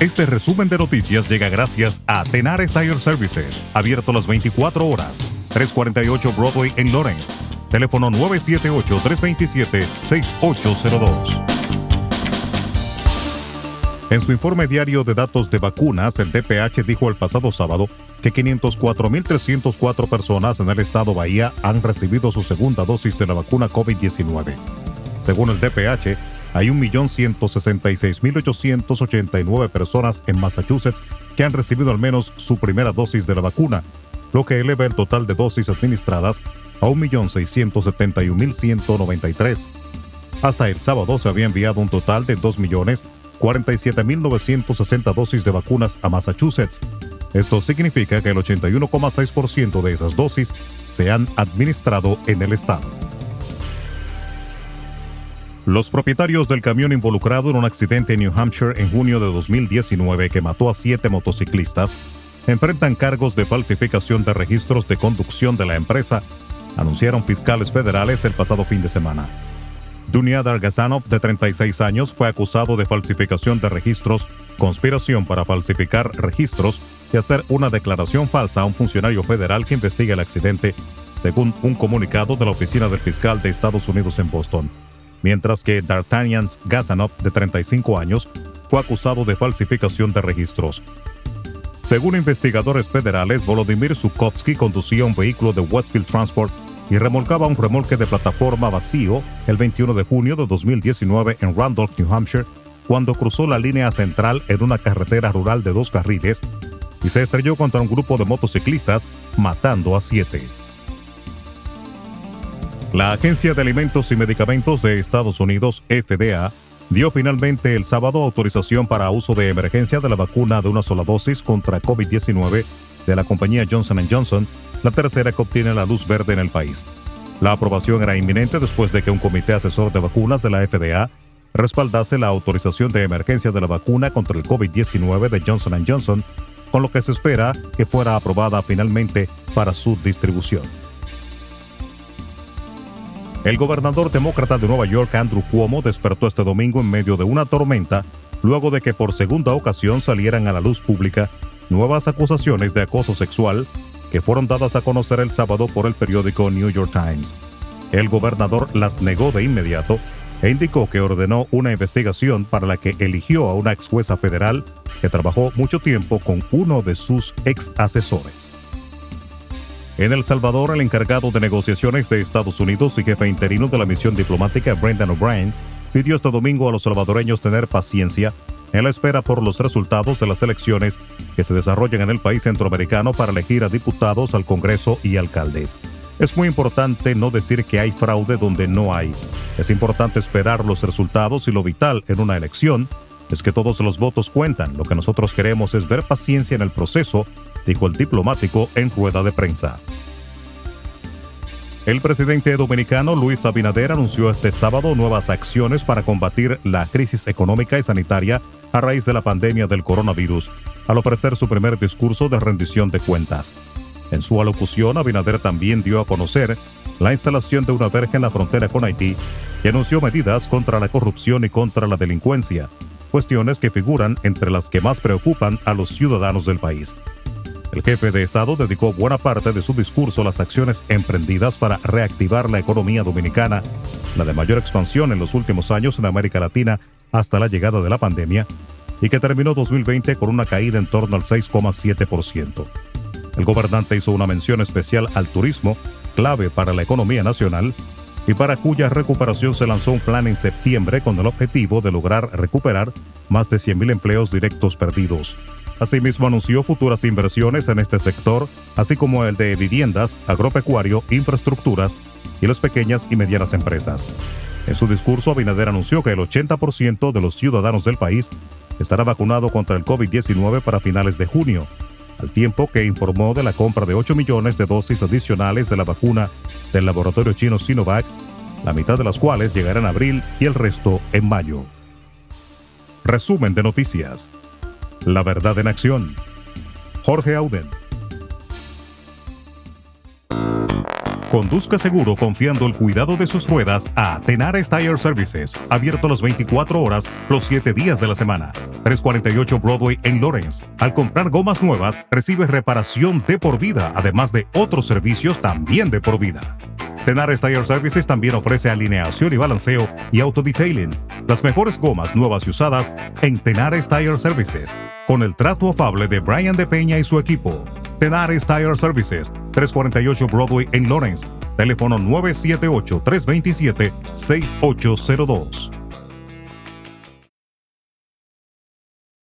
Este resumen de noticias llega gracias a Tenar Tire Services, abierto las 24 horas, 348 Broadway en Lawrence. Teléfono 978-327-6802. En su informe diario de datos de vacunas, el DPH dijo el pasado sábado que 504.304 personas en el estado Bahía han recibido su segunda dosis de la vacuna COVID-19. Según el DPH, hay 1.166.889 personas en Massachusetts que han recibido al menos su primera dosis de la vacuna, lo que eleva el total de dosis administradas a 1.671.193. Hasta el sábado se había enviado un total de 2.047.960 dosis de vacunas a Massachusetts. Esto significa que el 81,6% de esas dosis se han administrado en el estado. Los propietarios del camión involucrado en un accidente en New Hampshire en junio de 2019 que mató a siete motociclistas enfrentan cargos de falsificación de registros de conducción de la empresa, anunciaron fiscales federales el pasado fin de semana. Dunyadar Gazanov, de 36 años, fue acusado de falsificación de registros, conspiración para falsificar registros y hacer una declaración falsa a un funcionario federal que investiga el accidente, según un comunicado de la Oficina del Fiscal de Estados Unidos en Boston mientras que D'Artagnan Gazanov, de 35 años, fue acusado de falsificación de registros. Según investigadores federales, Volodymyr Zukovsky conducía un vehículo de Westfield Transport y remolcaba un remolque de plataforma vacío el 21 de junio de 2019 en Randolph, New Hampshire, cuando cruzó la línea central en una carretera rural de dos carriles y se estrelló contra un grupo de motociclistas, matando a siete. La Agencia de Alimentos y Medicamentos de Estados Unidos, FDA, dio finalmente el sábado autorización para uso de emergencia de la vacuna de una sola dosis contra COVID-19 de la compañía Johnson Johnson, la tercera que obtiene la luz verde en el país. La aprobación era inminente después de que un comité asesor de vacunas de la FDA respaldase la autorización de emergencia de la vacuna contra el COVID-19 de Johnson Johnson, con lo que se espera que fuera aprobada finalmente para su distribución. El gobernador demócrata de Nueva York, Andrew Cuomo, despertó este domingo en medio de una tormenta luego de que por segunda ocasión salieran a la luz pública nuevas acusaciones de acoso sexual que fueron dadas a conocer el sábado por el periódico New York Times. El gobernador las negó de inmediato e indicó que ordenó una investigación para la que eligió a una ex jueza federal que trabajó mucho tiempo con uno de sus ex asesores. En El Salvador, el encargado de negociaciones de Estados Unidos y jefe interino de la misión diplomática Brendan O'Brien pidió este domingo a los salvadoreños tener paciencia en la espera por los resultados de las elecciones que se desarrollan en el país centroamericano para elegir a diputados al Congreso y alcaldes. Es muy importante no decir que hay fraude donde no hay. Es importante esperar los resultados y lo vital en una elección es que todos los votos cuentan. Lo que nosotros queremos es ver paciencia en el proceso, dijo el diplomático en rueda de prensa. El presidente dominicano Luis Abinader anunció este sábado nuevas acciones para combatir la crisis económica y sanitaria a raíz de la pandemia del coronavirus, al ofrecer su primer discurso de rendición de cuentas. En su alocución, Abinader también dio a conocer la instalación de una verja en la frontera con Haití y anunció medidas contra la corrupción y contra la delincuencia, cuestiones que figuran entre las que más preocupan a los ciudadanos del país. El jefe de Estado dedicó buena parte de su discurso a las acciones emprendidas para reactivar la economía dominicana, la de mayor expansión en los últimos años en América Latina hasta la llegada de la pandemia, y que terminó 2020 con una caída en torno al 6,7%. El gobernante hizo una mención especial al turismo, clave para la economía nacional, y para cuya recuperación se lanzó un plan en septiembre con el objetivo de lograr recuperar más de 100.000 empleos directos perdidos. Asimismo, anunció futuras inversiones en este sector, así como el de viviendas, agropecuario, infraestructuras y las pequeñas y medianas empresas. En su discurso, Abinader anunció que el 80% de los ciudadanos del país estará vacunado contra el COVID-19 para finales de junio, al tiempo que informó de la compra de 8 millones de dosis adicionales de la vacuna del laboratorio chino Sinovac, la mitad de las cuales llegará en abril y el resto en mayo. Resumen de noticias. La verdad en acción. Jorge Auden. Conduzca seguro confiando el cuidado de sus ruedas a Tenares Tire Services, abierto las 24 horas, los 7 días de la semana. 348 Broadway en Lawrence. Al comprar gomas nuevas, recibe reparación de por vida, además de otros servicios también de por vida. Tenares Tire Services también ofrece alineación y balanceo y autodetailing. Las mejores gomas nuevas y usadas en Tenares Tire Services, con el trato afable de Brian de Peña y su equipo. Tenares Tire Services, 348 Broadway en Lawrence. Teléfono 978-327-6802.